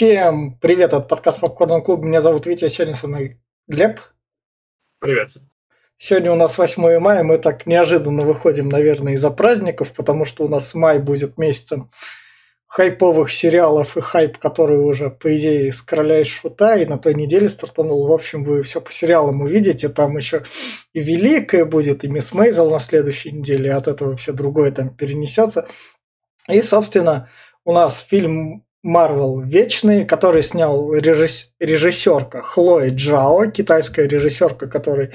Всем привет от подкаста Попкорн Клуб. Меня зовут Витя, сегодня со мной Глеб. Привет. Сегодня у нас 8 мая, мы так неожиданно выходим, наверное, из-за праздников, потому что у нас май будет месяцем хайповых сериалов и хайп, который уже, по идее, с короля и шута, и на той неделе стартанул. В общем, вы все по сериалам увидите. Там еще и Великая будет, и Мисс Мейзел на следующей неделе, от этого все другое там перенесется. И, собственно, у нас фильм Марвел Вечный, который снял режисс... режиссерка Хлои Джао, китайская режиссерка, которой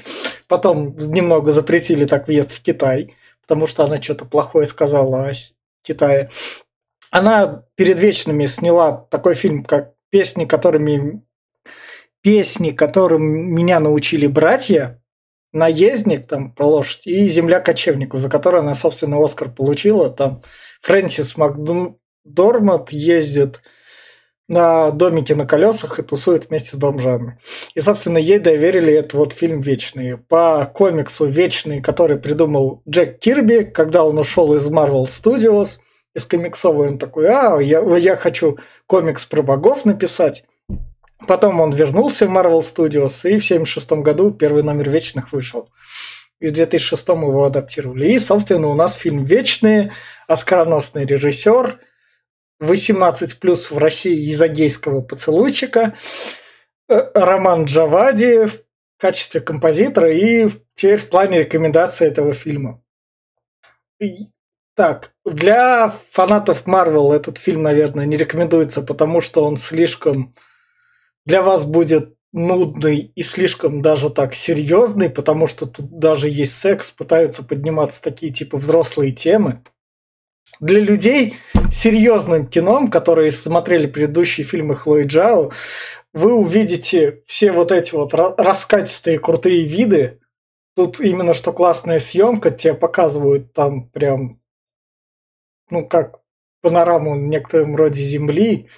потом немного запретили так въезд в Китай, потому что она что-то плохое сказала о Китае. Она перед Вечными сняла такой фильм, как «Песни, которыми песни, которым меня научили братья», наездник там про лошадь и земля кочевников, за которую она, собственно, Оскар получила. Там Фрэнсис Макдормат ездит на домике на колесах и тусует вместе с бомжами. И, собственно, ей доверили этот вот фильм «Вечный». По комиксу «Вечный», который придумал Джек Кирби, когда он ушел из Marvel Studios, из комиксовой, он такой, а, я, я хочу комикс про богов написать. Потом он вернулся в Marvel Studios, и в 1976 году первый номер «Вечных» вышел. И в 2006 его адаптировали. И, собственно, у нас фильм «Вечные», оскароносный режиссер, 18 плюс в России гейского поцелуйчика, э, Роман Джавади в качестве композитора и теперь в плане рекомендации этого фильма. Так, для фанатов Марвел этот фильм, наверное, не рекомендуется, потому что он слишком для вас будет нудный и слишком даже так серьезный, потому что тут даже есть секс, пытаются подниматься такие типа взрослые темы. Для людей серьезным кином, которые смотрели предыдущие фильмы Хлои Джао, вы увидите все вот эти вот раскатистые крутые виды. Тут именно что классная съемка, тебе показывают там прям ну, как панораму в некотором роде Земли,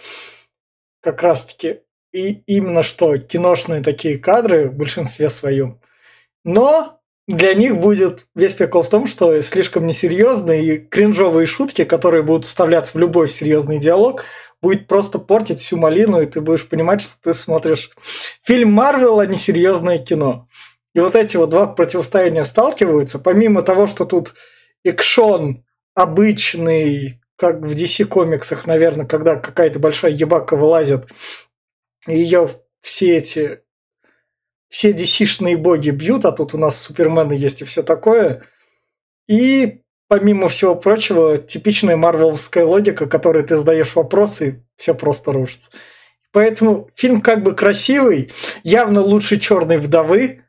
как раз-таки и именно что киношные такие кадры в большинстве своем. Но для них будет весь прикол в том, что слишком несерьезные и кринжовые шутки, которые будут вставляться в любой серьезный диалог, будет просто портить всю малину, и ты будешь понимать, что ты смотришь фильм Марвел, а не серьезное кино. И вот эти вот два противостояния сталкиваются, помимо того, что тут экшон обычный, как в DC комиксах, наверное, когда какая-то большая ебака вылазит, и ее все эти все DC-шные боги бьют, а тут у нас супермены есть и все такое. И помимо всего прочего, типичная марвеловская логика, которой ты задаешь вопросы, и все просто рушится. Поэтому фильм как бы красивый, явно лучше черной вдовы,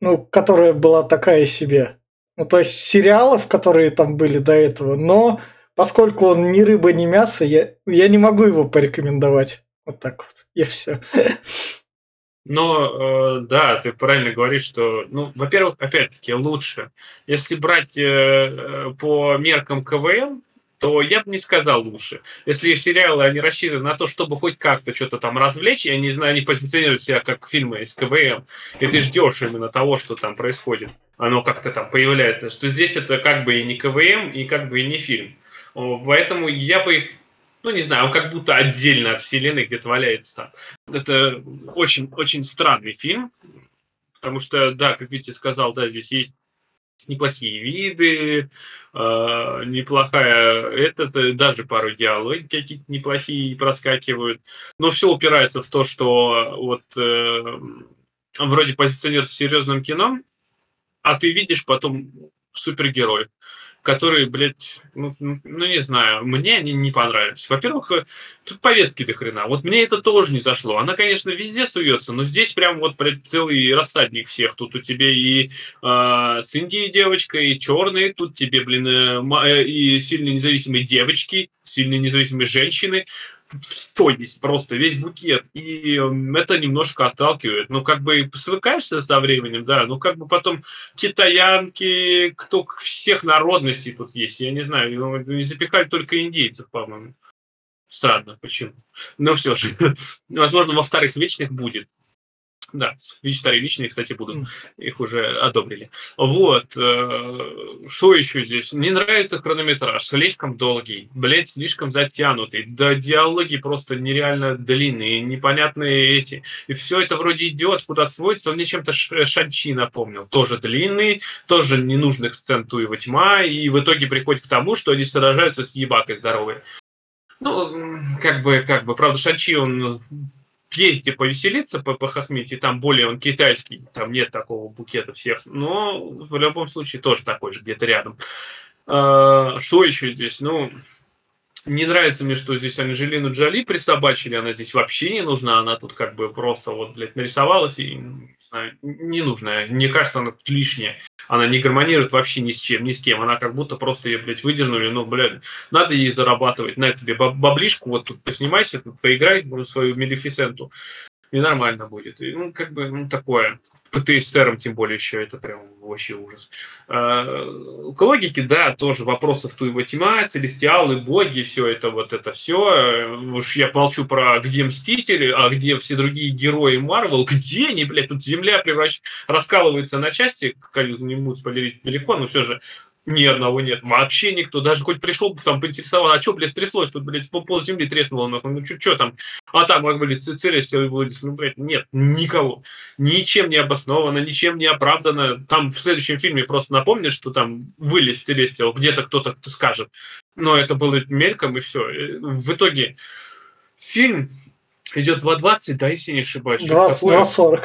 ну, которая была такая себе. Ну, то есть сериалов, которые там были до этого, но поскольку он ни рыба, ни мясо, я, я не могу его порекомендовать. Вот так вот. И все. Но, э, да, ты правильно говоришь, что, ну, во-первых, опять-таки, лучше. Если брать э, по меркам КВН, то я бы не сказал лучше. Если сериалы, они рассчитаны на то, чтобы хоть как-то что-то там развлечь, я не знаю, они позиционируют себя как фильмы из КВМ, и ты ждешь именно того, что там происходит, оно как-то там появляется, что здесь это как бы и не КВМ, и как бы и не фильм. Поэтому я бы их ну, не знаю, он как будто отдельно от вселенной где-то валяется там. Это очень, очень странный фильм, потому что, да, как Витя сказал, да, здесь есть неплохие виды, э, неплохая этот, даже пару диалоги какие-то неплохие проскакивают, но все упирается в то, что вот э, вроде позиционируется серьезным кино, а ты видишь потом супергероев которые, блядь, ну, ну, не знаю, мне они не понравились. Во-первых, э, тут повестки до хрена. Вот мне это тоже не зашло. Она, конечно, везде суется, но здесь прям вот блядь, целый рассадник всех. Тут у тебя и э, с Индией девочка, и черные, тут тебе, блин, э, э и сильно независимые девочки, сильно независимые женщины что есть просто весь букет. И это немножко отталкивает. Ну, как бы свыкаешься со временем, да, ну, как бы потом китаянки, кто всех народностей тут есть, я не знаю, ну, не запекали только индейцев, по-моему. Странно, почему. Но все же, возможно, во вторых вечных будет. Да, старые личные, кстати, будут. Их уже одобрили. Вот. Э, что еще здесь? Не нравится хронометраж. Слишком долгий. Блять, слишком затянутый. Да диалоги просто нереально длинные, непонятные эти. И все это вроде идет, куда сводится. Он мне чем-то Шанчи напомнил. Тоже длинный, тоже ненужных сцен Туева тьма. И в итоге приходит к тому, что они сражаются с ебакой здоровой. Ну, как бы, как бы, правда, Шанчи, он съезде повеселиться по, по Хахмете, там более он китайский, там нет такого букета всех, но в любом случае тоже такой же, где-то рядом. А, что еще здесь? Ну, не нравится мне, что здесь Анжелину Джоли присобачили, она здесь вообще не нужна, она тут как бы просто вот, блядь, нарисовалась и не нужная. Мне кажется, она лишняя. Она не гармонирует вообще ни с чем, ни с кем. Она как будто просто ее, блядь, выдернули. Ну, блядь, надо ей зарабатывать. На тебе баблишку, вот тут поснимайся, тут поиграй в свою Мелефисенту. И нормально будет. И, ну, как бы, ну, такое. ПТСРом, тем более еще, это прям вообще ужас. А, к да, тоже вопросов ту его тьма, целестиалы, боги, все это, вот это все. Уж я молчу про где Мстители, а где все другие герои Марвел, где они, блядь, тут земля превращ... раскалывается на части, не буду спойлерить далеко, но все же ни одного нет. Вообще никто. Даже хоть пришел, там, поинтересовал, а что, блядь, стряслось? Тут, блядь, пол земли треснуло, нахуй. Ну, что там? А там, как, блядь, вылез. Ну, блядь, нет, никого. Ничем не обосновано, ничем не оправдано. Там в следующем фильме просто напомнят, что там вылез целестиал, где-то кто-то кто скажет. Но это было мельком, и все. В итоге фильм идет 2.20, да, если не ошибаюсь. 2.40.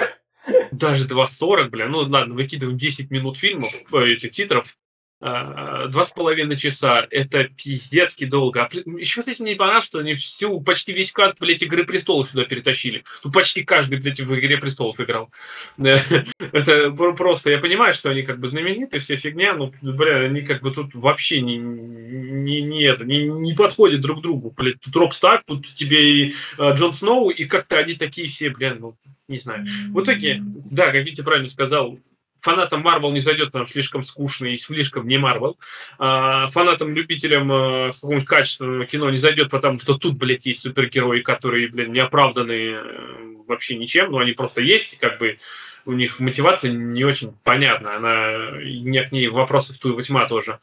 Даже 2.40, бля. Ну, ладно, выкидываем 10 минут фильмов, э, этих титров Э, два с половиной часа. Это пиздецки долго. А еще, кстати, мне понравилось, что они всю, почти весь каст, блядь, Игры Престолов сюда перетащили. Ну, почти каждый, блядь, в Игре Престолов играл. Это просто, я понимаю, что они как бы знамениты, все фигня, но, бля, они как бы тут вообще не, не, не, это, не, не подходят друг другу. Блядь, тут Роб Старк, тут тебе и э, Джон Сноу, и как-то они такие все, бля, ну, не знаю. В итоге, да, как Витя правильно сказал, фанатам Марвел не зайдет, что слишком скучно и слишком не Марвел. А фанатам, любителям э, какого-нибудь качественного кино не зайдет, потому что тут, блядь, есть супергерои, которые, блин, не оправданы э, вообще ничем, но они просто есть, как бы у них мотивация не очень понятна, она, нет к ней вопросов ту тьма тоже.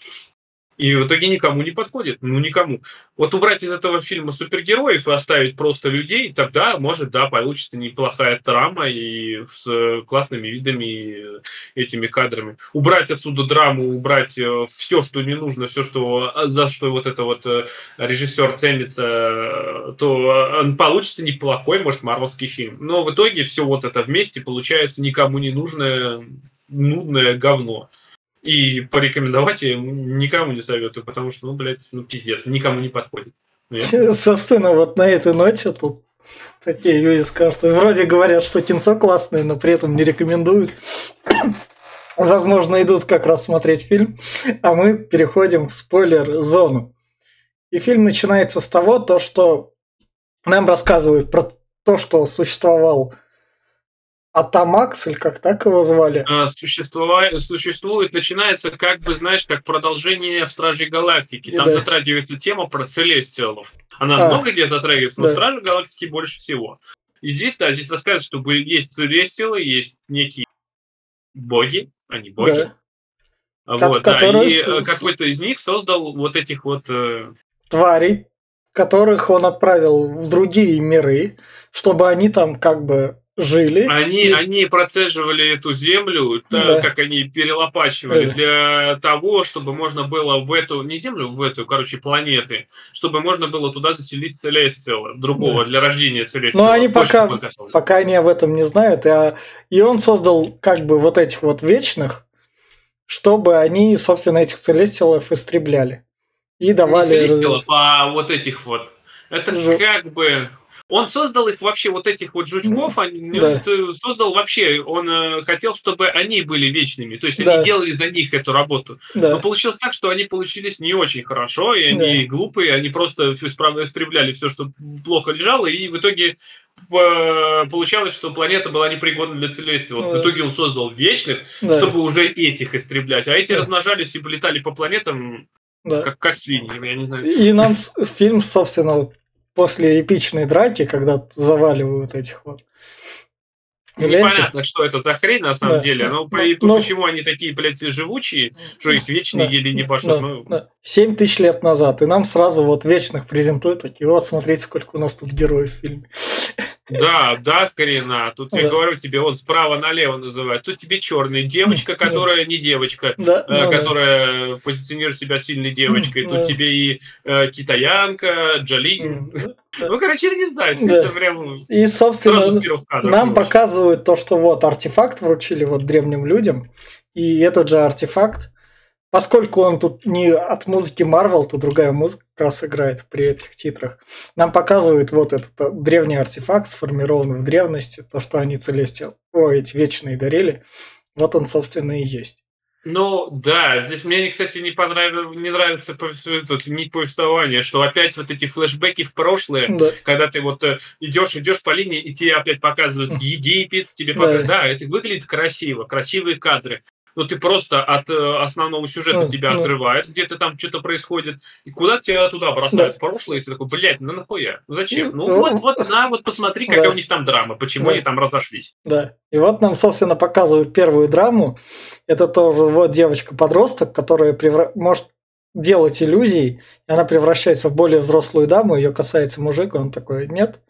И в итоге никому не подходит. Ну, никому. Вот убрать из этого фильма супергероев и оставить просто людей, тогда, может, да, получится неплохая драма и с классными видами, этими кадрами. Убрать отсюда драму, убрать э, все, что не нужно, все, что, за что вот это вот э, режиссер ценится, то э, получится неплохой, может, марвелский фильм. Но в итоге все вот это вместе получается никому не нужное, нудное говно. И порекомендовать я никому не советую, потому что, ну, блядь, ну, пиздец, никому не подходит. Нет? Собственно, вот на этой ноте тут такие люди скажут, вроде говорят, что кинцо классное, но при этом не рекомендуют. Возможно, идут как раз смотреть фильм, а мы переходим в спойлер-зону. И фильм начинается с того, то, что нам рассказывают про то, что существовал Атамакс, или как так его звали? А, существует, существует, начинается как бы, знаешь, как продолжение в Страже Галактики. Там да. затрагивается тема про Целестиалов. Она а, много где затрагивается, но да. Стражи Галактики больше всего. И здесь, да, здесь рассказывают, что есть Целестиалы, есть некие боги, они боги. Да. Вот, да, и с... какой-то из них создал вот этих вот... Э... Тварей, которых он отправил в другие миры, чтобы они там как бы жили. Они, и... они процеживали эту землю, да. как они перелопачивали, да. для того, чтобы можно было в эту, не землю, в эту, короче, планеты, чтобы можно было туда заселить Целестиала, другого, да. для рождения Целестиала. Но они пока, пока они об этом не знают, а, и он создал как бы вот этих вот вечных, чтобы они, собственно, этих Целестиалов истребляли. И давали... Целестиалов, а вот этих вот. Это Ж... как бы он создал их вообще, вот этих вот жучков, они, да. он создал вообще, он э, хотел, чтобы они были вечными, то есть да. они делали за них эту работу. Да. Но получилось так, что они получились не очень хорошо, и они да. глупые, они просто истребляли все, что плохо лежало, и в итоге э, получалось, что планета была непригодна для целестия. Вот да. в итоге он создал вечных, да. чтобы уже этих истреблять, а эти да. размножались и полетали по планетам да. как, как свиньи, я не знаю. И нам фильм, собственно, после эпичной драки, когда заваливают этих вот Непонятно, что это за хрень на самом Да. деле. Но, Ну, по- и ну, почему они такие, блядь, живучие, что их вечно Да. еле не пошло. Да, Ну, да. 7 тысяч лет назад, и нам сразу вот вечных презентуют такие, вот смотрите, сколько у нас тут героев в фильме. Да, да, скорее Тут я Да. говорю тебе, он справа налево называют. Тут тебе черный. Девочка, которая не девочка. Да, э, ну да. которая позиционирует себя сильной девочкой. Тут да. тебе и э, китаянка, Джоли. М, да. Ну, короче, я не знаю, Да. это прям И, собственно, кадров. нам показывают то, что вот артефакт вручили вот древним людям, и этот же артефакт, поскольку он тут не от музыки Marvel, то другая музыка как раз играет при этих титрах. Нам показывают вот этот э, древний артефакт, сформированный в древности, то, что они Целестиал, о, эти вечные дарили, вот он, собственно, и есть. Ну, да, здесь мне, кстати, не понравилось, не нравится не повествование, что опять вот эти флешбеки в прошлое, Да, когда ты вот э, идешь, идешь по линии, и тебе опять показывают Египет, тебе Да. показывают, да, это выглядит красиво, красивые кадры, но ты просто от э, основного сюжета Ну, тебя ну. отрывает, где-то там что-то происходит, и куда тебя туда бросают в прошлое, и ты такой, блядь, ну нахуя, ну зачем? Ну, Ну, вот, вот, на, вот посмотри, какая да. у них там драма, почему Да. они там разошлись. да. И вот нам, собственно, показывают первую драму. Это тоже вот девочка-подросток, которая превра- может делать иллюзии, и она превращается в более взрослую даму, ее касается мужик, он такой, нет,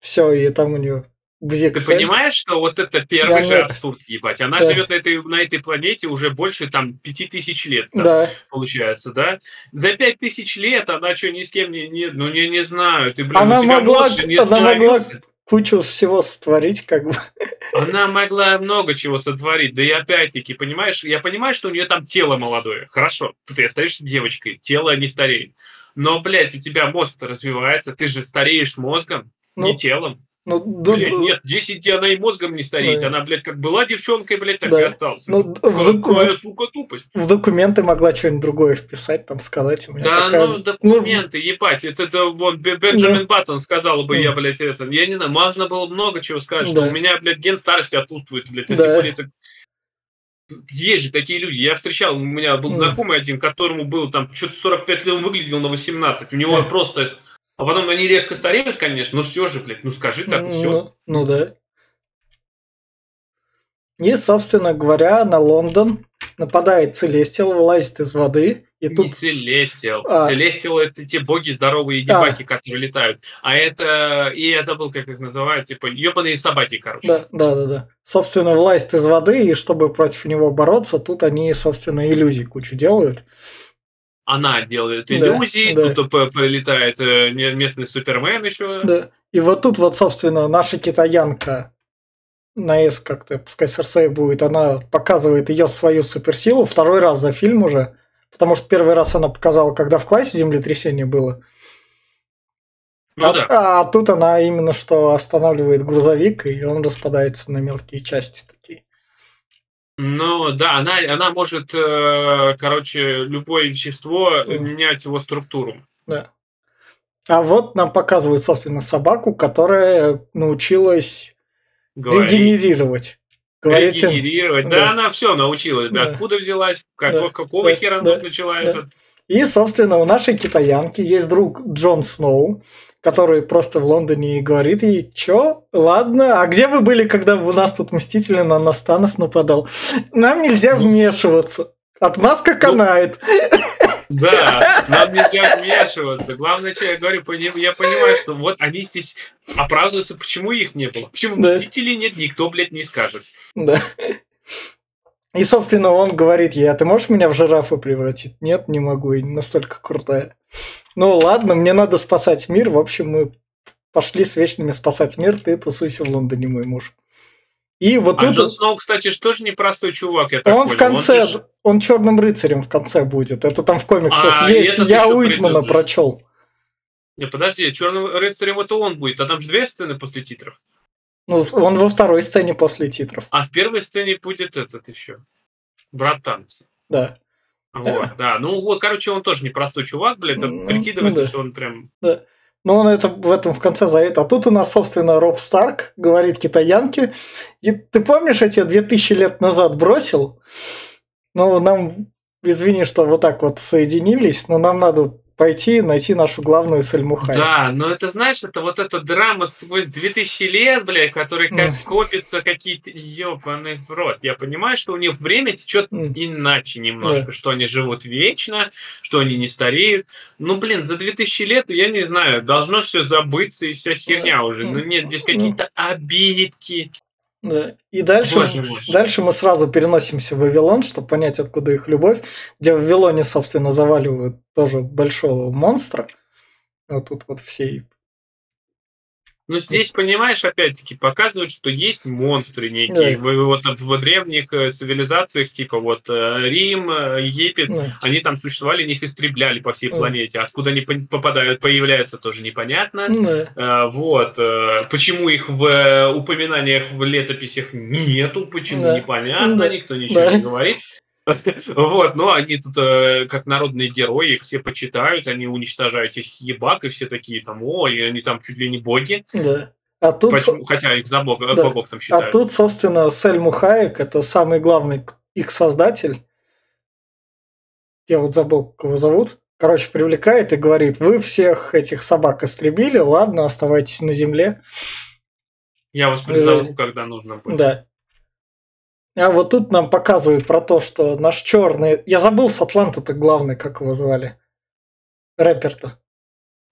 все, и там у нее бзик Ты понимаешь, что вот это первый Я же вот- абсурд, ебать. Она Да. живет на этой, на этой планете уже больше там пяти тысяч лет, там, Да, получается, да? За пять тысяч лет она что, ни с кем не... не ну, не, не знаю. Ты, блин, Она у тебя могла- не она могла- кучу всего сотворить, как бы. Она могла много чего сотворить. Да и опять-таки, понимаешь, я понимаю, что у нее там тело молодое. Хорошо, ты остаешься девочкой, тело не стареет. Но, блядь, у тебя мозг развивается, ты же стареешь мозгом, Ну, не телом. Ну, д- Блядь, д- нет, 10 она и мозгом не стареет. Да. Она, блядь, как была девчонкой, блядь, так Да. и осталась. ну, Какая, в- сука, тупость. в документы могла что-нибудь другое вписать, там сказать. У меня Да, такая- ну, документы, ебать, это, да, вот Бе- Бенджамин Баттон сказал бы, Ну. я, блядь, это, я не знаю, можно было много чего сказать, что Да. у меня, блядь, ген старости отсутствует, блядь, а Да. тем более это- Есть же такие люди. Я встречал, у меня был Ну. знакомый один, которому было там что-то 45 лет, он выглядел на 18. У него Да. просто... это- А потом они резко стареют, конечно, но все же, блядь, ну скажи так, все. Ну, ну да. И, собственно говоря, на Лондон нападает Целестиал, вылазит из воды. И Не тут Целестиал. А. Целестиал это те боги здоровые ебаки, которые летают. А это, и я забыл, как их называют, типа ебаные собаки, короче. Да, да, да, да. Собственно, вылазит из воды, и чтобы против него бороться, тут они, собственно, иллюзий кучу делают. Она делает Да, иллюзии, да. тут п- прилетает э, ме- местный Супермен еще. Да. И вот тут вот, собственно, наша китаянка на S как-то, пускай Серсей будет, она показывает ее свою суперсилу второй раз за фильм уже, потому что первый раз она показала, когда в классе землетрясение было. Ну а, да. а тут она именно что останавливает грузовик, и он распадается на мелкие части такие. Ну да, она, она может, э, короче, любое вещество Мгм. менять его структуру. Да. А вот нам показывают, собственно, собаку, которая научилась Говорить, регенерировать. Говорите, регенерировать. Да. Да, она все научилась. Да. Да. Откуда взялась? Как, Да. Какого Да. хера Да. начала Да. этот? И, собственно, у нашей китаянки есть друг Джон Сноу, который просто в Лондоне и говорит ей, чё, ладно, а где вы были, когда у нас тут Мстители на нас Танос нападал? Нам нельзя Ну. вмешиваться. Отмазка канает. Да, нам нельзя вмешиваться. Главное, что я говорю, я понимаю, что вот они здесь оправдываются, почему их не было. Почему Да. Мстителей нет, никто, блядь, не скажет. Да. И, собственно, он говорит ей, а ты можешь меня в жирафа превратить? Нет, не могу, я не настолько крутая. Ну ладно, мне надо спасать мир. В общем, мы пошли с вечными спасать мир, ты тусуйся в Лондоне, мой муж. И вот А тут Джон Сноу, кстати, же тоже непростой чувак, я так он в понял. конце, же- он черным рыцарем в конце будет. Это там в комиксах А, есть. Я Уитмана прочел. Не, подожди, черным рыцарем это он будет, а там же две сцены после титров. Ну, он во второй сцене после титров. А в первой сцене будет этот еще. Брат танца. Да. Вот, да. Ну вот, короче, он тоже непростой чувак, блядь, Ну, там прикидывается, ну да. что он прям. Но он это в этом в конце зовет. А тут у нас, собственно, Роб Старк говорит китаянке. И ты помнишь, я тебя 2000 лет назад бросил? Ну, нам, извини, что вот так вот соединились, но нам надо пойти найти нашу главную Сельму Хайек. Да, но это, знаешь, это вот эта драма сквозь 2000 лет, блядь, которая как копится какие-то... Ёбаный в рот. Я понимаю, что у них время течет иначе немножко, что они живут вечно, что они не стареют. Ну, блин, за 2000 лет, я не знаю, должно все забыться и вся херня уже. Ну, нет, здесь какие-то обидки. Да. И дальше, Боже мой. дальше мы сразу переносимся в Вавилон, чтобы понять, откуда их любовь. Где в Вавилоне, собственно, заваливают тоже большого монстра. Вот тут вот все Ну, здесь, понимаешь, опять-таки, показывают, что есть монстры некие. Да. Вот в древних э, цивилизациях, типа вот э, Рим, э, Египет, ну, они там существовали, их истребляли по всей Мгм. планете. Откуда они по- попадают, появляются, тоже непонятно. да. Э, Вот. Почему их в упоминаниях в летописях нету, почему Да. непонятно, Да. никто ничего Да. не говорит. Вот, но они тут э, как народные герои, их все почитают, они уничтожают этих ебак, и все такие там, ой, они там чуть ли не боги. да. А тут, Почему? Хотя их за бога, Да. богов там а считают. тут, собственно, Сельму Хайек, это самый главный их создатель. Я вот забыл, как его зовут. Короче, привлекает и говорит, вы всех этих собак истребили, ладно, оставайтесь на земле. Я вас призову, когда нужно будет. Да. А вот тут нам показывают про то, что наш черный... Я забыл с Атланта-то главный, как его звали. Рэпер-то.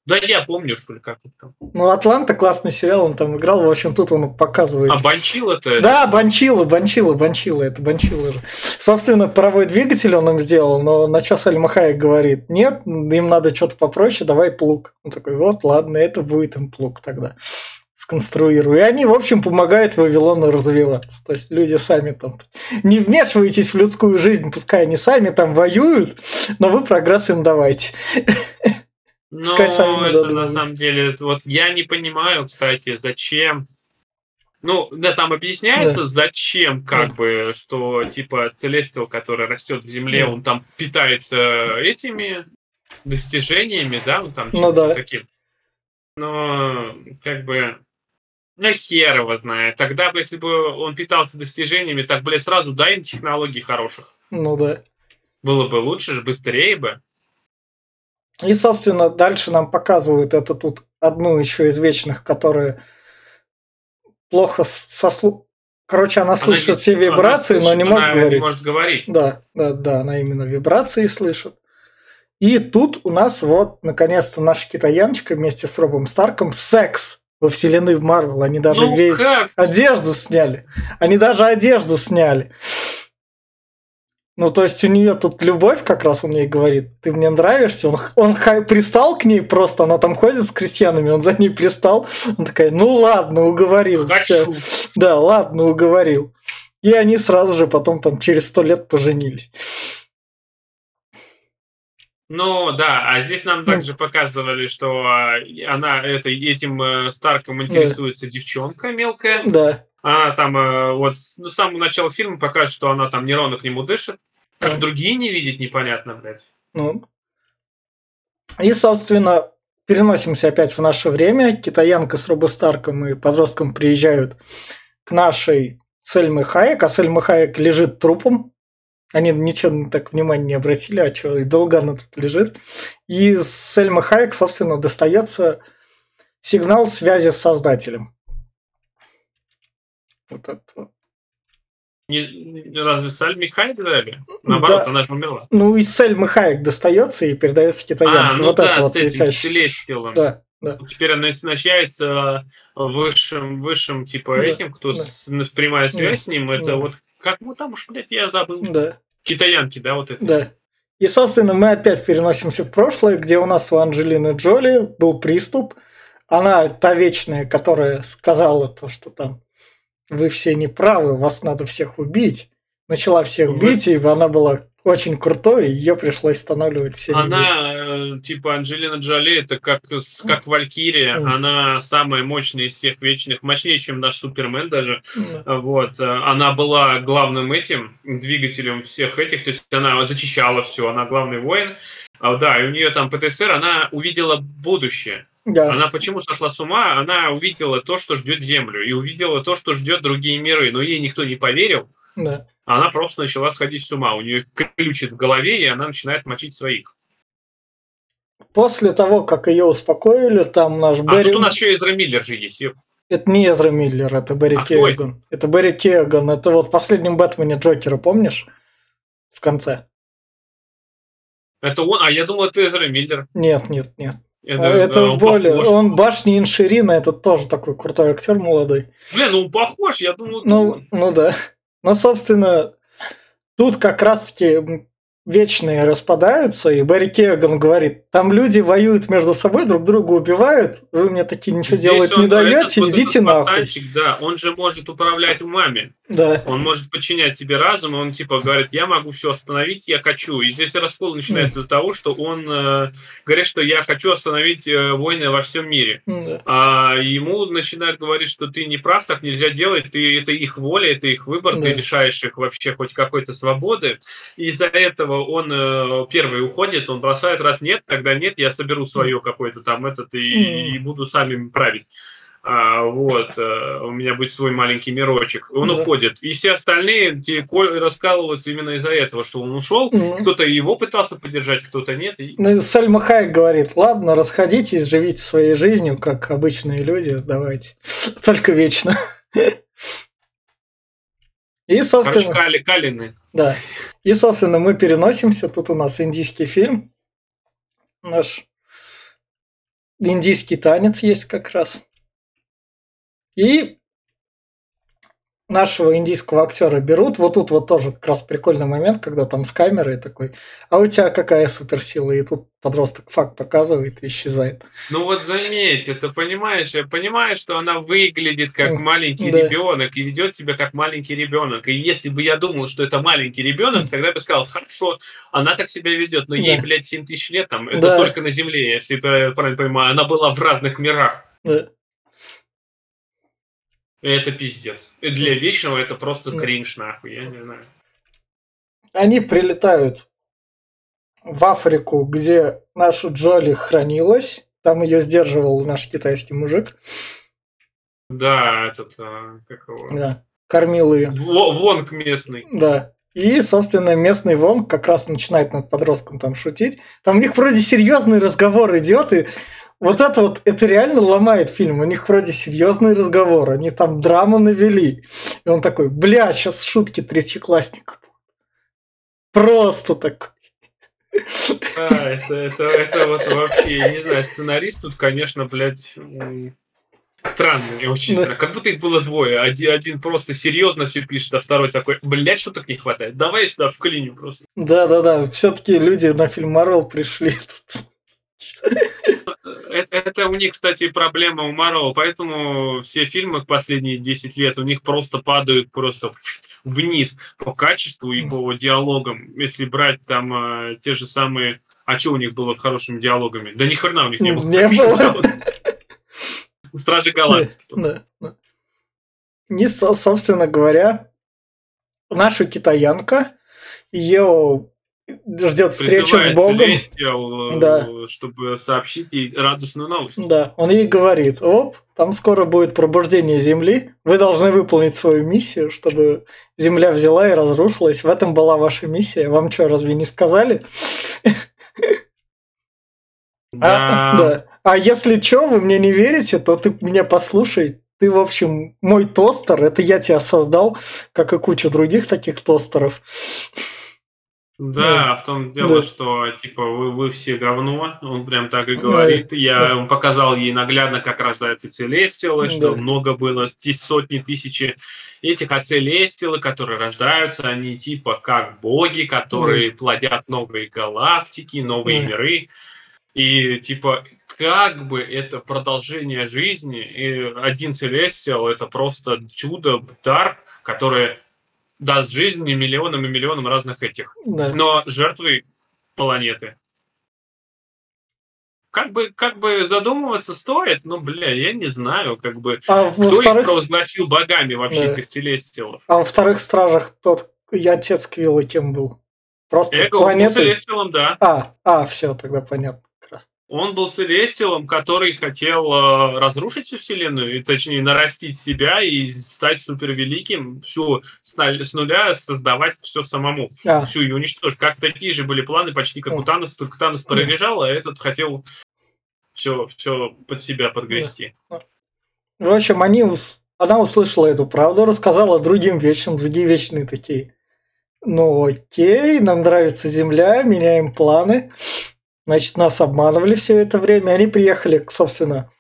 Да я помню, что ли, как это там. Ну, Атланта классный сериал, он там играл. В общем, тут он показывает. А Банчил-то... Да, Банчила, Банчила, Банчила, это Банчила же. Собственно, паровой двигатель он им сделал, но на что Сальмахай говорит, нет, им надо что-то попроще, давай плуг. Он такой, вот, ладно, это будет им плуг тогда. Сконструирую. И они, в общем, помогают Вавилону развиваться. То есть люди сами там не вмешивайтесь в людскую жизнь, пускай они сами там воюют, но вы прогресс им давайте. Ну, это на самом деле, вот я не понимаю, кстати, зачем. Ну, да, там объясняется, зачем, как Да. бы, что типа Целестил, который растет в земле, Да. он там питается этими достижениями, да, он там Ну да. таким. Но, как бы, ну, хер его знает. Тогда бы, если бы он питался достижениями, так, бля, сразу дай им технологий хороших. Ну да. Было бы лучше, быстрее бы. И, собственно, дальше нам показывают это тут одну еще из вечных, которая плохо со слу... Короче, она слышит Она все не- она вибрации, но слышит, не может говорить. Не может говорить. Да, да, да, она именно вибрации слышит. И тут у нас вот, наконец-то, наша китаяночка вместе с Робом Старком секс во вселенной в Марвел. Они даже ну ве- одежду сняли. Они даже одежду сняли. Ну, то есть у нее тут любовь как раз он ей говорит, ты мне нравишься. Он, он хай- пристал к ней просто, она там ходит с крестьянами, он за ней пристал. Он такая, ну ладно, уговорил. Хочу. Да, ладно, уговорил. И они сразу же потом там через сто лет поженились. Ну да, а здесь нам Ну. также показывали, что а, она это, этим э, Старком интересуется девчонка мелкая. Да. Она там э, вот с ну, самого начала фильма покажет, что она там неровно к нему дышит. Как Да. другие не видеть, непонятно, блядь. Ну. И, собственно, переносимся опять в наше время. Китаянка с Робо Старком и подростком приезжают к нашей Сельме Хаек, а Сельма Хаек лежит трупом. Они ничего так внимания не обратили, а что, и долго она тут лежит. И с Сельмы Хаек, собственно, достается сигнал связи с Создателем. Вот это вот. Не, разве Сальми Хайд дали? Наоборот, Да. она же умерла. Ну, из Сельмы Хаек достается и передается китаянке. А, ну вот да, это вот с этим. Целестилом. Да, да. Теперь она назначается высшим, высшим типа Да, этим, кто да. прямая связь с ним, это Да. вот как ну там уж, блядь, я забыл. Да. Китаянки, да, вот это. Да. И, собственно, мы опять переносимся в прошлое, где у нас у Анджелины Джоли был приступ. Она та вечная, которая сказала то, что там вы все неправы, вас надо всех убить. Начала всех Вы- бить, и она была очень крутой, и ее пришлось останавливать всеми. Она, э, типа, Анджелина Джоли, это как, как Валькирия, Мгм. она самая мощная из всех вечных, мощнее, чем наш Супермен даже. Да. Вот, э, она была главным этим, двигателем всех этих, то есть она зачищала все, она главный воин. А, да, и у нее там ПТСР, она увидела будущее. Да. Она почему сошла с ума? Она увидела то, что ждет Землю, и увидела то, что ждет другие миры, но ей никто не поверил. да. Она просто начала сходить с ума. У нее ключит в голове, и она начинает мочить своих. после того, как ее успокоили, там наш А Берри... тут у нас еще Эзра Миллер же есть. Это не Эзра Миллер, это Берри А кто это? Кеоган. Это Берри Кеоган. Это вот в последнем Бэтмене Джокера, помнишь? В конце. Это он, а я думал, это Эзра Миллер. Нет, нет, нет. Это, А это да, он более... похож. Он башни Инширина, это тоже такой крутой актер молодой. Блин, ну он похож, я думал, Ну, он. ну да. Ну, собственно, тут как раз-таки вечные распадаются, и Барри Кеган говорит, там люди воюют между собой, друг друга убивают, вы мне такие ничего Здесь делать не даете, этот идите нахуй. Да, он же может управлять умами. Да. Он может подчинять себе разум, он типа говорит, я могу все остановить, я хочу. И здесь раскол начинается из-за того, что он э, говорит, что я хочу остановить э, войны во всем мире. Да. А ему начинают говорить, что ты не прав, так нельзя делать, ты, это их воля, это их выбор, Да. ты лишаешь их вообще хоть какой-то свободы. И из-за этого он э, первый уходит, он бросает, раз нет, тогда нет, я соберу свое какое-то там этот и, и буду сами править. А, вот, э, у меня будет свой маленький мирочек. Он Да. уходит. И все остальные раскалываются именно из-за этого, что он ушел. Мгм. Кто-то его пытался поддержать, кто-то нет. И... Ну, Сальма Хайек говорит, ладно, расходитесь, живите своей жизнью, как обычные люди, давайте. Только вечно. И, Короче, собственно, Кали, Калины. да. И, собственно, мы переносимся. Тут у нас индийский фильм. Наш индийский танец есть как раз. И нашего индийского актера берут. Вот тут вот тоже как раз прикольный момент, когда там с камерой такой, а у тебя какая суперсила? И тут подросток факт показывает и исчезает. Ну вот заметь, это понимаешь, я понимаю, что она выглядит как маленький да. ребенок и ведет себя как маленький ребенок. И если бы я думал, что это маленький ребенок, тогда бы сказал, хорошо, она так себя ведет, но ей, Да. блядь, 7 тысяч лет там, это Да. только на Земле, если я правильно понимаю, она была в разных мирах. Да. Это пиздец. И для вечного это просто кринж, нахуй, я не знаю. Они прилетают в Африку, где наша Джоли хранилась. Там ее сдерживал наш китайский мужик. Да, этот, а, как его... Да. Кормил ее. Во- Вонг местный. Да. И, собственно, местный Вонг как раз начинает над подростком там шутить. Там у них вроде серьезный разговор идет, и вот это вот, это реально ломает фильм. У них вроде серьезный разговор, они там драму навели. И он такой, бля, сейчас шутки третьеклассника. будут». Просто такой. Да, это, это, это вот вообще, я не знаю, сценарист тут, конечно, блядь, странный очень. Да. Как будто их было двое. Один, один просто серьезно все пишет, а второй такой, блядь, шуток не хватает. Давай я сюда вклиню просто. Да-да-да, все-таки люди на фильм Марвел пришли тут. Это, это у них, кстати, проблема у Марвел, поэтому все фильмы последние 10 лет у них просто падают просто вниз по качеству и по диалогам. Если брать там э, те же самые... А что у них было с хорошими диалогами? Да ни хрена у них не было. Не было. Стражи Галактики. Да, да. И, со- собственно говоря, наша китаянка, ее ждет встреча с Богом. Э, Да. чтобы сообщить ей радостную новость. Да, он ей говорит, оп, там скоро будет пробуждение Земли, вы должны выполнить свою миссию, чтобы Земля взяла и разрушилась. В этом была ваша миссия. Вам что, разве не сказали? Да. А, да. А если что, вы мне не верите, то ты меня послушай. Ты, в общем, мой тостер, это я тебя создал, как и куча других таких тостеров. Да, в том дело, Да. что типа вы, вы все говно, он прям так и говорит. Я Да. он показал ей наглядно, как рождается Целестиалы, что Да. много было, сотни, тысячи этих, Целестиалы, которые рождаются, они типа как боги, которые плодят новые галактики, новые Да. миры. И типа как бы это продолжение жизни, и один Целестиал это просто чудо, дар, которое даст жизнь миллионам и миллионам разных этих Да. но жертвы планеты. Как бы, как бы задумываться стоит, но, бля, я не знаю, как бы, А кто их во-вторых, провозгласил богами вообще, Да. этих телестиалов? а во вторых стражах тот я отец Квилла кем был? Просто Эго планеты. Целестиалом, да. А, а, все, тогда понятно. Он был Целестилом, который хотел э, разрушить всю вселенную, и, точнее, нарастить себя и стать супервеликим, всю с, с нуля создавать все самому, а. всю и уничтожить. Как такие же были планы почти как у Таноса, только Танос прорежал, а этот хотел все, все под себя подгрести. В общем, они, она услышала эту правду, рассказала другим вечным, другие вечные такие. Ну окей, нам нравится Земля, меняем планы. Значит, нас обманывали все это время. Они приехали, собственно,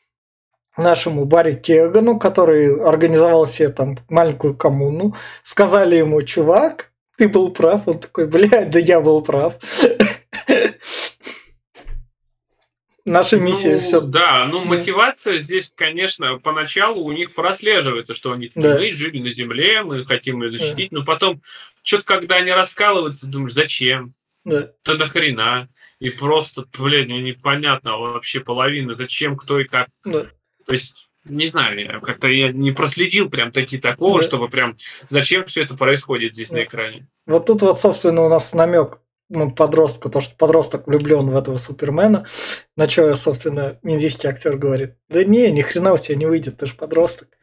нашему Барри Кегану, который организовал себе там маленькую коммуну. Сказали ему, чувак, ты был прав. Он такой, блядь, да я был прав. Наша миссия ну, все. Да, ну мотивация здесь, конечно, поначалу у них прослеживается, что они да. мы жили на земле, мы хотим ее защитить, да. но потом, что-то когда они раскалываются, думаешь, зачем? Да. То нахрена? И просто, блин, непонятно вообще половина, зачем, кто и как. Да. То есть, не знаю, как-то я не проследил прям таки такого, да. чтобы прям зачем все это происходит здесь да. на экране. Вот тут вот, собственно, у нас намек ну, подростка, то, что подросток влюблен в этого Супермена, на что, собственно, индийский актер говорит, да не, ни хрена у тебя не выйдет, ты же подросток.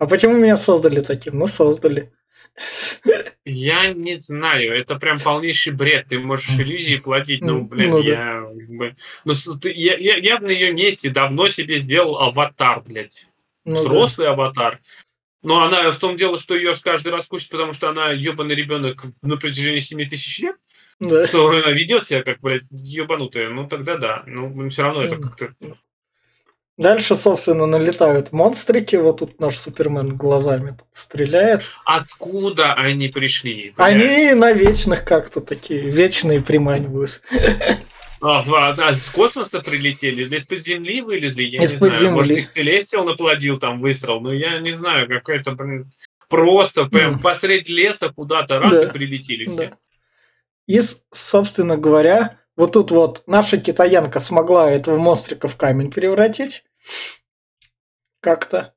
А почему меня создали таким? Ну, создали. Я не знаю, это прям полнейший бред. Ты можешь иллюзии платить, ну, блин, ну, я, как бы, ну, я, я, я на ее месте давно себе сделал аватар, блядь. Ну, Взрослый да. аватар. Но она в том дело, что ее каждый раз кучит, потому что она ебаный ребенок на протяжении 7 тысяч лет. Да. Что она ведет себя как, блядь, ебанутая. Ну, тогда да. Ну, все равно это как-то Дальше, собственно, налетают монстрики. Вот тут наш Супермен глазами тут стреляет. Откуда они пришли? Блядь? Они на вечных как-то такие, вечные приманивают. А, а, с космоса прилетели? Или из-под земли вылезли? Я из-под не знаю. Земли. Может, их Целестиал наплодил там выстрел? Ну, я не знаю, какая-то, блин, просто прям mm. посреди леса куда-то раз да. и прилетели все. Да. И, собственно говоря, вот тут вот наша китаянка смогла этого монстрика в камень превратить. Как-то.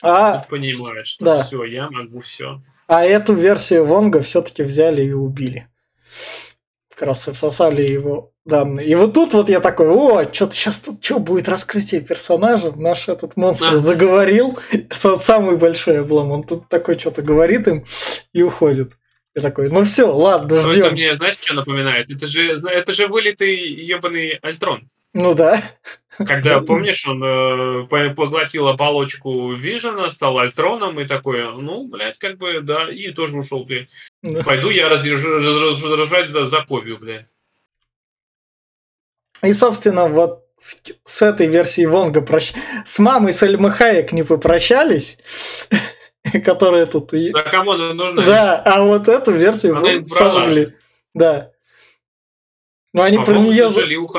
А, Ты понимаешь, что да. все, я могу все. А эту версию Вонга все-таки взяли и убили. Как раз всосали его данные. И вот тут вот я такой, о, что-то сейчас тут что будет раскрытие персонажа. Наш этот монстр а. заговорил. Это вот самый большой облом. Он тут такой что-то говорит им и уходит. Я такой, ну все, ладно, ждем. Это мне, знаешь, что напоминает? Это же, это же вылитый ебаный Альтрон. Ну да. Когда, помнишь, он э, поглотил оболочку Вижена, стал Альтроном и такой, ну, блядь, как бы, да, и тоже ушел, блядь. Да. Пойду я разражать за, за Ковью, блядь. И, собственно, вот с, с этой версией Вонга прощ... с мамой Сальмы Хайек не попрощались, которая тут... Да кому она нужна? Да, а вот эту версию сожгли. Да. Но они а про нее...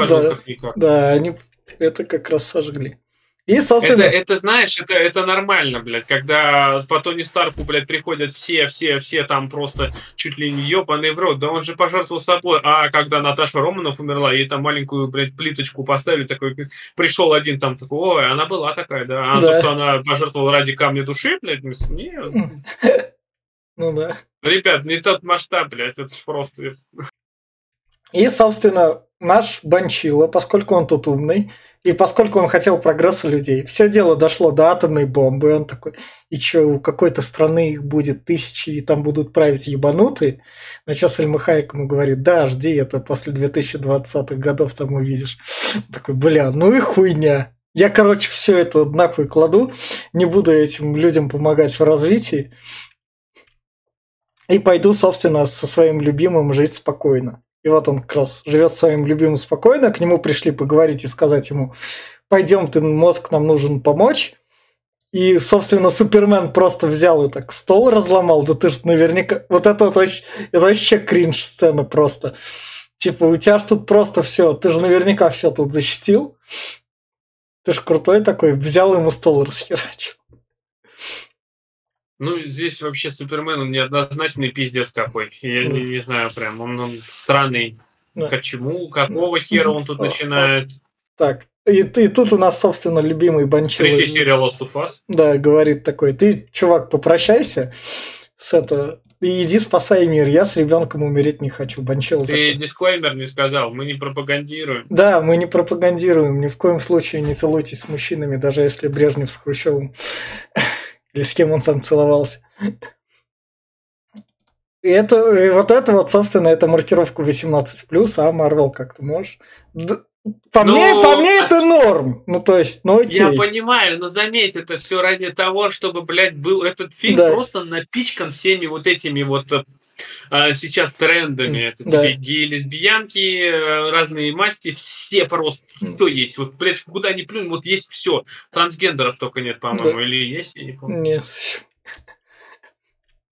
Да, да, они это как раз сожгли. И, собственно... Это, это, знаешь, это, это нормально, блядь, когда по Тони Старку, блядь, приходят все, все, все там просто чуть ли не ебаный в рот, да он же пожертвовал собой, а когда Наташа Романов умерла, ей там маленькую, блядь, плиточку поставили, такой, пришел один там такой, ой, она была такая, да, а да. то, что она пожертвовала ради камня души, блядь, нет. Ну да. Ребят, не тот масштаб, блядь, это ж просто... И, собственно, наш Банчила, поскольку он тут умный, и поскольку он хотел прогресса людей, все дело дошло до атомной бомбы, он такой, и что, у какой-то страны их будет тысячи, и там будут править ебанутые? На что Сальма Хайек ему говорит, да, жди, это после 2020-х годов там увидишь. Он такой, бля, ну и хуйня. Я, короче, все это нахуй кладу, не буду этим людям помогать в развитии, и пойду, собственно, со своим любимым жить спокойно. И вот он как раз живет своим любимым спокойно, к нему пришли поговорить и сказать ему, пойдем, ты мозг, нам нужен помочь. И, собственно, Супермен просто взял и так стол разломал. Да ты же наверняка... Вот это, это, это вообще кринж сцена просто. Типа, у тебя ж тут просто все. Ты же наверняка все тут защитил. Ты ж крутой такой. Взял ему стол расхерачил. Ну, здесь вообще Супермен, он неоднозначный пиздец какой. Я не, не знаю, прям, он, он странный. Да. Какого хера он тут начинает? Так, и, и тут у нас, собственно, любимый Банчило. Третья серия Lost of Us. Да, говорит такой, ты, чувак, попрощайся с это... И иди спасай мир, я с ребенком умереть не хочу, Банчел. Ты такой. дисклеймер не сказал, мы не пропагандируем. Да, мы не пропагандируем, ни в коем случае не целуйтесь с мужчинами, даже если Брежнев с Хрущевым. Или с кем он там целовался. И это, и вот это вот, собственно, это маркировка 18+, а Marvel как ты можешь. По ну, мне, по мне это норм. Ну, то есть, ну окей. Я понимаю, но заметь, это все ради того, чтобы, блядь, был этот фильм да. просто напичкан всеми вот этими вот а, сейчас трендами. Это да. тебе геи, лесбиянки, э, разные масти, все просто, все есть. Вот, блядь, куда ни плюнь, вот есть все. Трансгендеров только нет, по-моему, да. или есть, я не помню. Нет.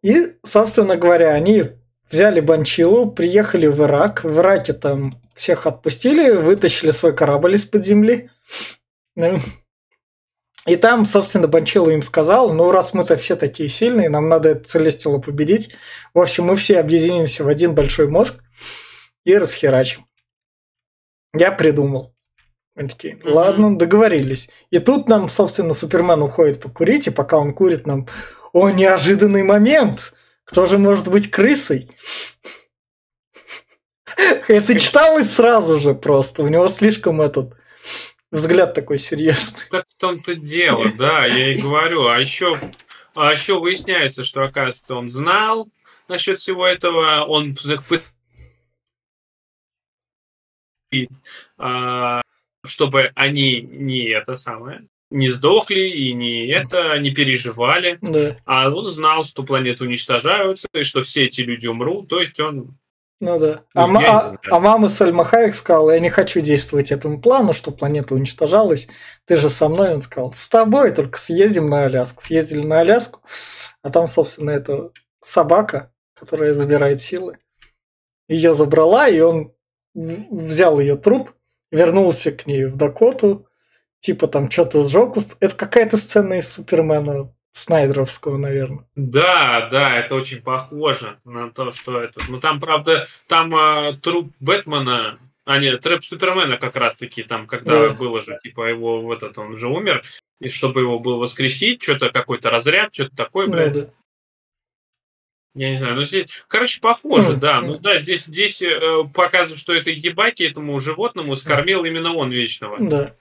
И, собственно говоря, они взяли Банчилу, приехали в Ирак. В Ираке там всех отпустили, вытащили свой корабль из-под земли. И там, собственно, Банчилу им сказал, ну, раз мы-то все такие сильные, нам надо это Целестила победить. В общем, мы все объединимся в один большой мозг и расхерачим. Я придумал. Они такие, ладно, договорились. И тут нам, собственно, Супермен уходит покурить, и пока он курит, нам, о, неожиданный момент! Кто же может быть крысой? Это читалось сразу же просто. У него слишком этот взгляд такой серьезный. Так в том-то дело, да, я и говорю. А еще, а еще выясняется, что, оказывается, он знал насчет всего этого, он а, чтобы они не это самое, не сдохли и не это, не переживали. Да. А он знал, что планеты уничтожаются, и что все эти люди умрут. То есть он ну да. А, ну, а, а мама Сальма Хайек сказала, я не хочу действовать этому плану, что планета уничтожалась. Ты же со мной, он сказал, с тобой только съездим на Аляску. Съездили на Аляску, а там, собственно, это собака, которая забирает силы. Ее забрала, и он взял ее труп, вернулся к ней в Дакоту, типа там что-то сжег. Это какая-то сцена из Супермена Снайдеровского, наверное. Да, да, это очень похоже на то, что это. Ну там, правда, там э, труп Бэтмена, а нет, труп Супермена как раз-таки там, когда да. было же, типа его вот этот, он же умер, и чтобы его было воскресить, что-то какой-то разряд, что-то такое, блядь. Да, да. Я не знаю, ну здесь, короче, похоже, ну, да. Ну, ну да, здесь, здесь э, показывают, что это ебаки этому животному скормил именно он вечного. Да.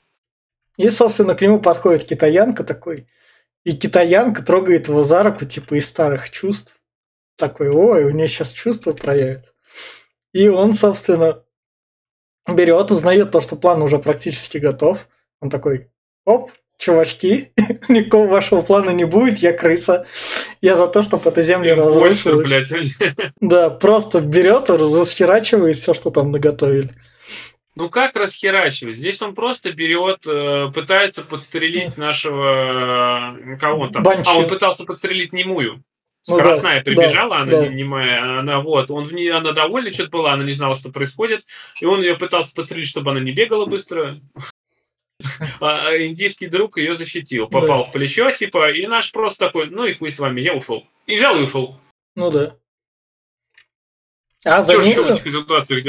И, собственно, к нему подходит китаянка такой, и китаянка трогает его за руку, типа из старых чувств. Такой, ой, у нее сейчас чувства проявятся. И он, собственно, берет, узнает то, что план уже практически готов. Он такой, оп, чувачки, никакого вашего плана не будет, я крыса. Я за то, чтобы эта земля разрушилась. Да, просто берет, расхерачивает все, что там наготовили. Ну как расхерачивать? Здесь он просто берет, э, пытается подстрелить нашего э, кого он там. Банчи. А он пытался подстрелить немую. Скоростная ну, да, прибежала, да, она да. немая, она вот, он в ней, она довольна что-то была, она не знала, что происходит, и он ее пытался подстрелить, чтобы она не бегала быстро. А, а индийский друг ее защитил, попал да. в плечо, типа, и наш просто такой, ну и хуй с вами, я ушел. И взял и ушел. Ну да. А за ним,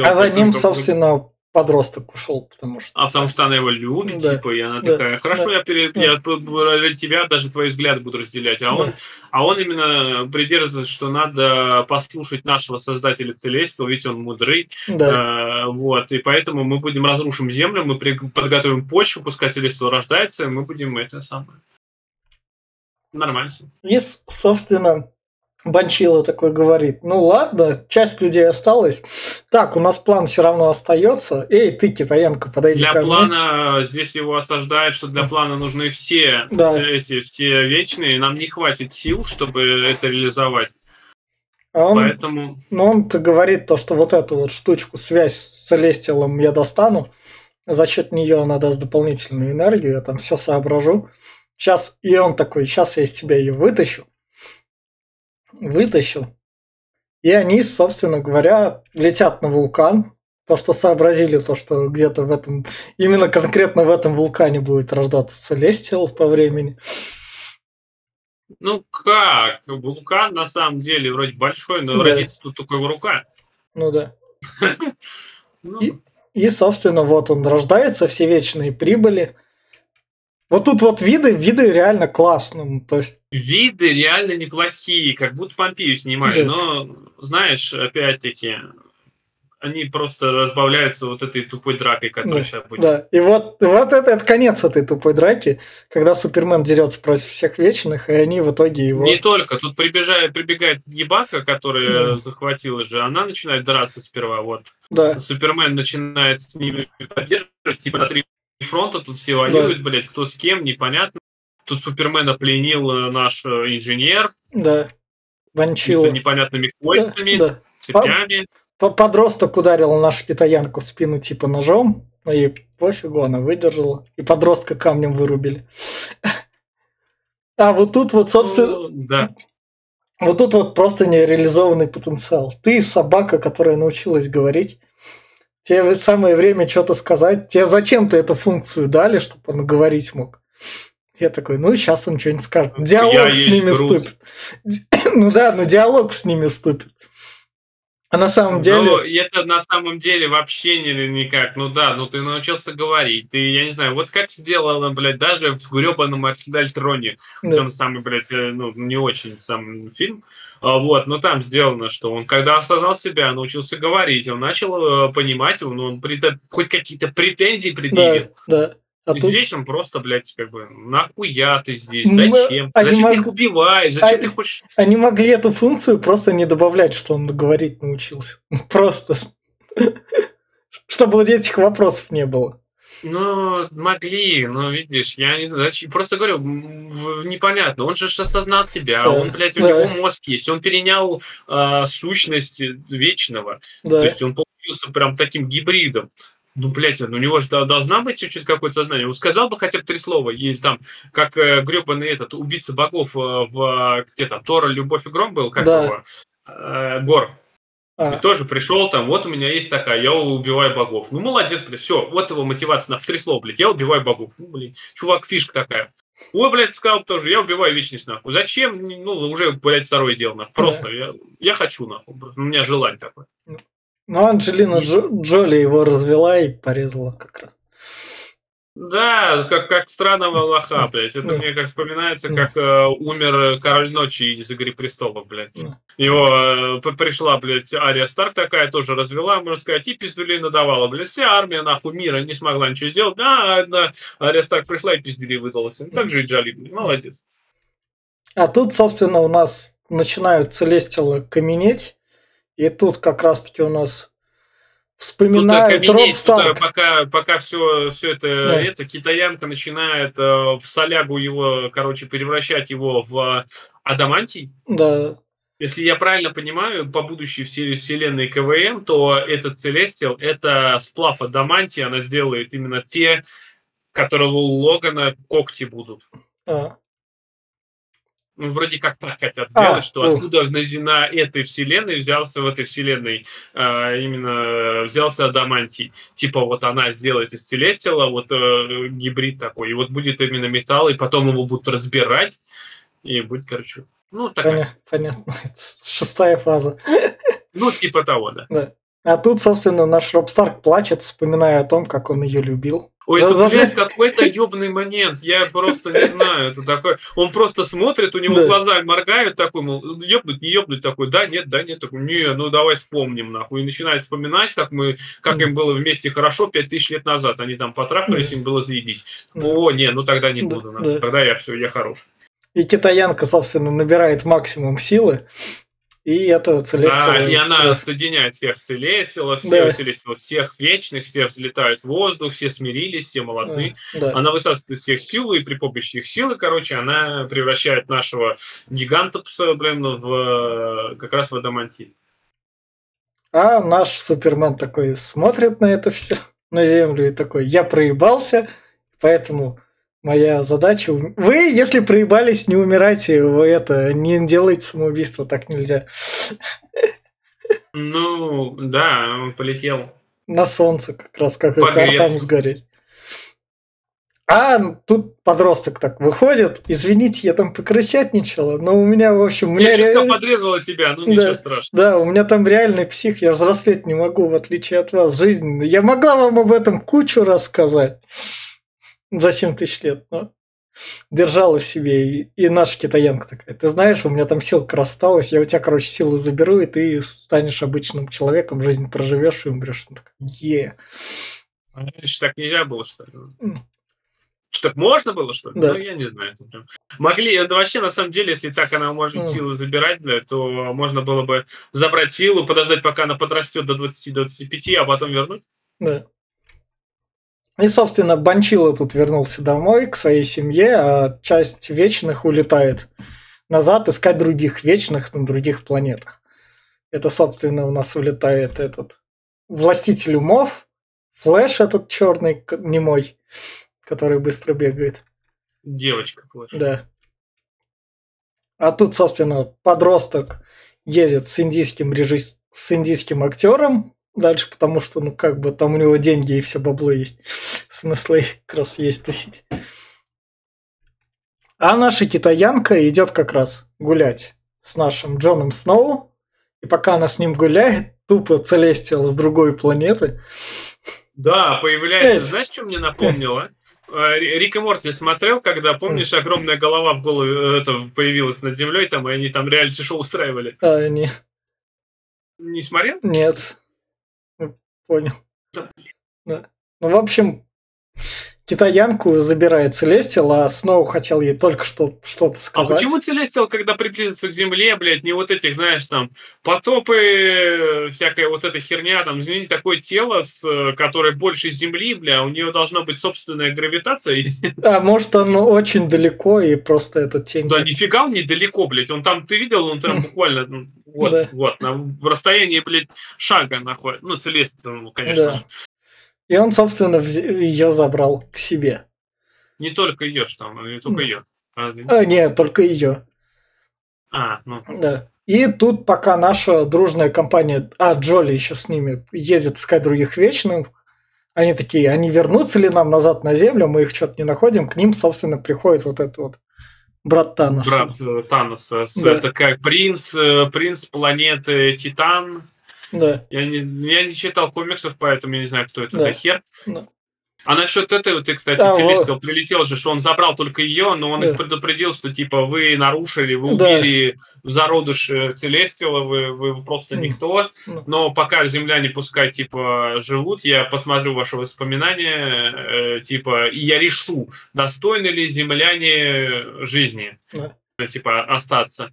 а за ним собственно, подросток ушел, потому что... А потому что она его любит, да. типа, и она да. такая, хорошо, да. я, перед, да. я ради тебя даже твои взгляды буду разделять. А, да. он, а он именно придерживается, что надо послушать нашего создателя Целестила, ведь он мудрый. Да. А, вот, и поэтому мы будем разрушим землю, мы при, подготовим почву, пускай Целестил рождается, и мы будем это самое. Нормально. И, собственно, Банчила такой говорит, ну ладно, часть людей осталась. Так, у нас план все равно остается. Эй, ты, Китаянка, подойди для ко мне. Для плана, здесь его осаждают, что для плана нужны все да. эти, все вечные. Нам не хватит сил, чтобы это реализовать. А он, Поэтому... Ну, он-то говорит то, что вот эту вот штучку, связь с Целестилом я достану. За счет нее она даст дополнительную энергию, я там все соображу. Сейчас, и он такой, сейчас я из тебя ее вытащу вытащил. И они, собственно говоря, летят на вулкан. То, что сообразили, то, что где-то в этом, именно конкретно в этом вулкане будет рождаться Целестиал по времени. Ну как? Вулкан на самом деле вроде большой, но да. родится тут только его рука. Ну да. Ну. И, и, собственно, вот он рождается, все вечные прибыли. Вот тут вот виды, виды реально классные. То есть... Виды реально неплохие, как будто Помпею снимали. Да. Но, знаешь, опять-таки, они просто разбавляются вот этой тупой дракой, которая да, сейчас будет. Да, и вот, вот это, это конец этой тупой драки, когда Супермен дерется против всех вечных, и они в итоге его... Не только, тут прибежает, прибегает ебака, которая да. захватила же, она начинает драться сперва, вот. Да. Супермен начинает с ними поддерживать, типа на три фронта, тут все воюют, да. блядь, кто с кем, непонятно. Тут Супермена пленил э, наш э, инженер. Да. Ванчил. непонятными кольцами, да, да. цепями подросток ударил нашу китаянку в спину типа ножом, но ей пофигу, она выдержала. И подростка камнем вырубили. А вот тут вот, собственно... Ну, да. Вот тут вот просто нереализованный потенциал. Ты собака, которая научилась говорить. Тебе самое время что-то сказать. Тебе зачем ты эту функцию дали, чтобы он говорить мог? Я такой, ну сейчас он что-нибудь скажет. Диалог Я с ними вступит. ну да, ну диалог с ними вступит. А на самом деле... Ну, это на самом деле вообще не, никак. Ну да, ну ты научился говорить. Ты, я не знаю, вот как сделано, блядь, даже в гребаном Альтроне, да. там самый, блядь, э, ну, не очень сам фильм, вот, но там сделано, что он, когда осознал себя, научился говорить, он начал э, понимать, он, он хоть какие-то претензии предъявил. Да, да. А и тут... здесь он просто, блядь, как бы, нахуя ты здесь, зачем? Они зачем мог... ты их убиваешь, зачем они... ты хочешь... Они могли эту функцию просто не добавлять, что он говорить научился. Просто. Чтобы вот этих вопросов не было. Ну, могли, но видишь, я не знаю, просто говорю, непонятно. Он же осознал себя, да, он, блядь, у да. него мозг есть, он перенял э, сущность вечного. Да. То есть он получился прям таким гибридом ну, блядь, ну, у него же должна быть чуть-чуть какое-то сознание. Он сказал бы хотя бы три слова, или там, как э, гребаный этот, убийца богов э, в, где там, Тора, Любовь и Гром был, как да. его, э, Гор. А. И тоже пришел там, вот у меня есть такая, я убиваю богов. Ну, молодец, блядь, все, вот его мотивация на три слова, блядь, я убиваю богов. Ну, блядь, чувак, фишка такая. Ой, блядь, сказал тоже, я убиваю вечность, нахуй. Зачем? Ну, уже, блядь, второе дело, нахуй. Просто, да. я, я хочу, нахуй. У меня желание такое. Ну, ну, Анджелина Джо, Джоли его развела и порезала как раз. Да, как, как странного лоха, блядь. Это мне как вспоминается, как э, умер Король Ночи из Игры Престолов, блядь. Его э, пришла, блядь, Ария Старк такая, тоже развела, можно сказать, и пиздюлей надавала, блядь. Вся армия, нахуй, мира не смогла ничего сделать. Да, одна Ария Старк пришла и пиздюлей выдала. Так же и Джоли, блядь. Молодец. А тут, собственно, у нас начинают целестилы каменеть. И тут как раз-таки у нас вспоминают тут, Роб Старк. пока, пока все, все это, да. это, китаянка начинает э, в солягу его, короче, превращать его в адамантий. Да. Если я правильно понимаю, по будущей вселенной КВМ, то этот Целестил, это сплав адамантии, она сделает именно те, которые у Логана когти будут. А ну, вроде как так хотят сделать, а, что ух. откуда на, на этой вселенной взялся в этой вселенной а, именно взялся Адамантий. Типа вот она сделает из Целестила вот э, гибрид такой, и вот будет именно металл, и потом его будут разбирать, и будет, короче, ну, такая. Понятно, понятно. шестая фаза. Ну, типа того, да. Да. А тут, собственно, наш Роб Старк плачет, вспоминая о том, как он ее любил. Ой, это, за... блядь, какой-то ёбный момент. Я просто не знаю. Это такой... Он просто смотрит, у него да. глаза моргают, такой, мол, ёбнуть, не ёбнуть, такой, да, нет, да, нет, такой, не, ну давай вспомним, нахуй. И начинает вспоминать, как мы, как им было вместе хорошо пять тысяч лет назад. Они там потрахались, им было заебись. О, не, ну тогда не буду. Да. Тогда я все, я хорош. И китаянка, собственно, набирает максимум силы, и это Целестила. Да, и она соединяет всех Целестила, всех да. Целестила, всех вечных, все взлетают в воздух, все смирились, все молодцы. Да. Она высасывает всех силу, и при помощи их силы, короче, она превращает нашего гиганта, блин, в, как раз в адамантин. А наш Супермен такой смотрит на это все, на Землю, и такой, я проебался, поэтому моя задача. Вы, если проебались, не умирайте, вы это, не делайте самоубийство, так нельзя. Ну, да, он полетел. На солнце, как раз как и картам сгореть. А тут подросток так выходит. Извините, я там покрасятничала, но у меня, в общем... У меня я реально... подрезала тебя, ну ничего да, страшного. Да, у меня там реальный псих, я взрослеть не могу, в отличие от вас. Жизнь... Я могла вам об этом кучу рассказать за 7 тысяч лет. Но держала в себе. И, и наша китаянка такая, ты знаешь, у меня там силка рассталась, я у тебя, короче, силу заберу, и ты станешь обычным человеком, жизнь проживешь и умрешь. Она такая, е. Раньше так нельзя было, что ли? Что, можно было, что ли? Да. Ну, я не знаю. Могли, это вообще, на самом деле, если так она может Ну. силу забирать, бля, то можно было бы забрать силу, подождать, пока она подрастет до 20-25, а потом вернуть. Да. И, собственно, Банчила тут вернулся домой к своей семье, а часть вечных улетает назад искать других вечных на других планетах. Это, собственно, у нас улетает этот властитель умов, Флэш этот черный, немой, который быстро бегает. Девочка, Флэш. Да. А тут, собственно, подросток едет с индийским режисс... с индийским актером дальше, потому что, ну, как бы там у него деньги и все бабло есть. Смысла как раз есть тусить. А наша китаянка идет как раз гулять с нашим Джоном Сноу. И пока она с ним гуляет, тупо Целестиал с другой планеты. Да, появляется. Эти. Знаешь, что мне напомнило? Э, Рик и Морти смотрел, когда, помнишь, огромная голова в голове э, это, появилась над землей, там, и они там реалити-шоу устраивали. А, не, Не смотрел? нет. Понял. Да. Ну, в общем, китаянку забирает Целестил, а Сноу хотел ей только что что-то А сказать. почему Целестиал, когда приблизится к Земле, блядь, не вот этих, знаешь, там, потопы, э, всякая вот эта херня, там, извини, такое тело, с, э, которое больше Земли, бля, у нее должна быть собственная гравитация. А может, оно очень далеко, и просто эта тень... Да нифига он недалеко, блядь, он там, ты видел, он там буквально, ну, вот, Да. вот, на, в расстоянии, блядь, шага находится. Ну, Целестиал, ну, конечно Да. же. И он, собственно, ее забрал к себе. Не только ее, что там, не только ее. А, нет, только ее. А, ну, Да. И тут пока наша дружная компания, а Джоли еще с ними, едет искать других вечных, они такие, они вернутся ли нам назад на Землю, мы их что-то не находим, к ним, собственно, приходит вот этот вот брат Таноса. брат э, Таноса, Да. это как принц, э, принц планеты Титан, Да, Я не, я не читал комиксов, поэтому я не знаю, кто это Да. за хер. Да. А насчет этого, ты, кстати, А, Телестил прилетел же, что он забрал только ее, но он Да. их предупредил, что типа вы нарушили, вы Да. убили зародыш э, Целестила, вы, вы просто никто. Ну. Но пока земляне пускай типа живут, я посмотрю ваши воспоминания, э, типа, и я решу, достойны ли земляне жизни, Да. э, типа, остаться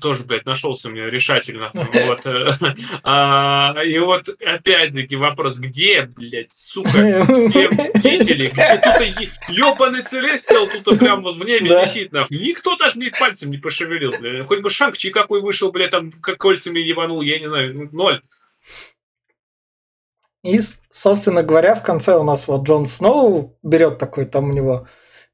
тоже, блядь, нашелся у меня решательно. Вот. э, а, И вот опять-таки вопрос, где, блядь, сука, все мстители, где тут ебаный Целестиал тут прям вот в небе Да. висит, нахуй. Никто даже блядь, пальцем не пошевелил, блядь. Хоть бы Шанг-Чи какой вышел, блядь, там как кольцами ебанул, я не знаю, ну, ноль. И, собственно говоря, в конце у нас вот Джон Сноу берет такой там у него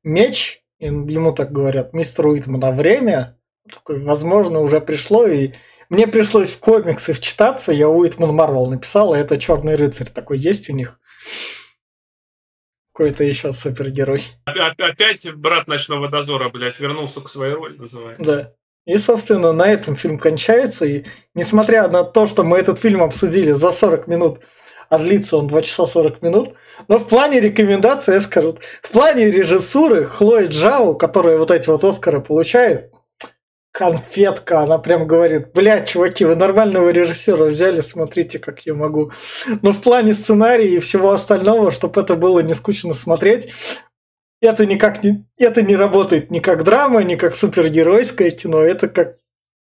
меч, и ему так говорят, мистер Уитман, а время, такой, возможно, уже пришло, и мне пришлось в комиксы вчитаться, я Уитман Марвел написал, и это Черный рыцарь такой есть у них. Какой-то еще супергерой. Опя- Опять брат ночного дозора, блядь, вернулся к своей роли, называется. Да. И, собственно, на этом фильм кончается. И несмотря на то, что мы этот фильм обсудили за 40 минут, а длится он 2 часа 40 минут, но в плане рекомендаций я скажу, в плане режиссуры Хлои Джао, которая вот эти вот Оскары получает, конфетка, она прям говорит, блядь, чуваки, вы нормального режиссера взяли, смотрите, как я могу. Но в плане сценария и всего остального, чтобы это было не скучно смотреть, это никак не, это не работает ни как драма, ни как супергеройское кино, это как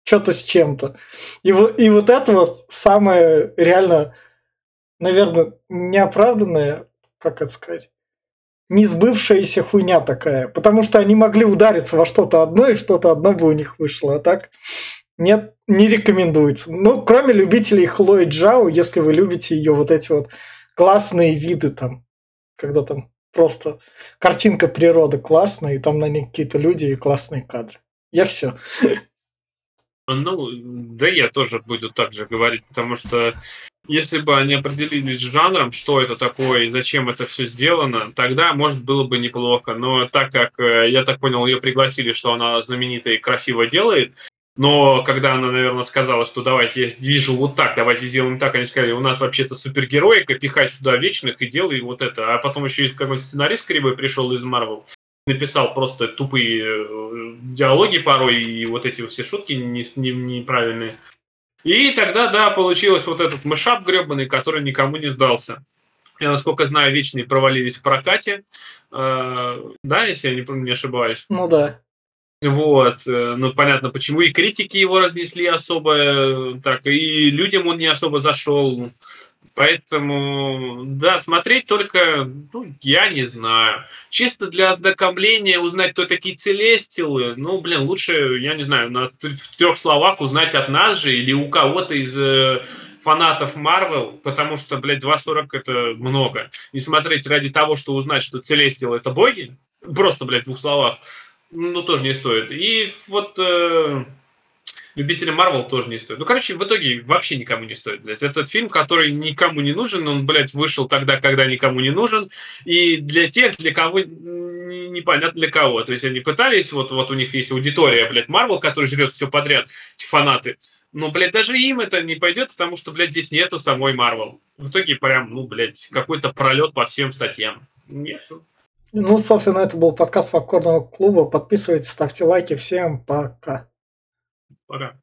что-то с чем-то. И, и вот это вот самое реально, наверное, неоправданное, как это сказать, не сбывшаяся хуйня такая. Потому что они могли удариться во что-то одно, и что-то одно бы у них вышло. А так нет, не рекомендуется. Ну, кроме любителей Хлои Джао, если вы любите ее вот эти вот классные виды там, когда там просто картинка природы классная, и там на ней какие-то люди и классные кадры. Я все. Ну, да я тоже буду так же говорить, потому что если бы они определились жанром, что это такое и зачем это все сделано, тогда, может, было бы неплохо. Но так как, э, я так понял, ее пригласили, что она знаменито и красиво делает, но когда она, наверное, сказала, что давайте я вижу вот так, давайте сделаем так, они сказали, у нас вообще-то супергероика, пихай сюда вечных и делай вот это. А потом еще и какой-то сценарист кривой пришел из Марвел. написал просто тупые э, диалоги порой и вот эти все шутки не, не, неправильные. И тогда, да, получилось вот этот мышап гребаный, который никому не сдался. Я, насколько знаю, вечные провалились в прокате. Э, да, если я не, не ошибаюсь. Ну да. Вот, э, ну понятно, почему и критики его разнесли особо, э, так, и людям он не особо зашел. Поэтому, да, смотреть только, ну, я не знаю. Чисто для ознакомления узнать, кто такие целестилы, ну, блин, лучше, я не знаю, на, в трех словах узнать от нас же или у кого-то из э, фанатов Марвел, потому что, блядь, 2.40 это много. И смотреть ради того, что узнать, что Целестил это боги, просто, блядь, в двух словах, ну, тоже не стоит. И вот э, любителям Марвел тоже не стоит. Ну, короче, в итоге вообще никому не стоит, блядь. Этот фильм, который никому не нужен, он, блядь, вышел тогда, когда никому не нужен. И для тех, для кого непонятно для кого. То есть они пытались, вот, вот у них есть аудитория, блядь, Марвел, который жрет все подряд, эти фанаты. Но, блядь, даже им это не пойдет, потому что, блядь, здесь нету самой Марвел. В итоге прям, ну, блядь, какой-то пролет по всем статьям. Нет, ну, собственно, это был подкаст Попкорного клуба. Подписывайтесь, ставьте лайки. Всем пока. Пока.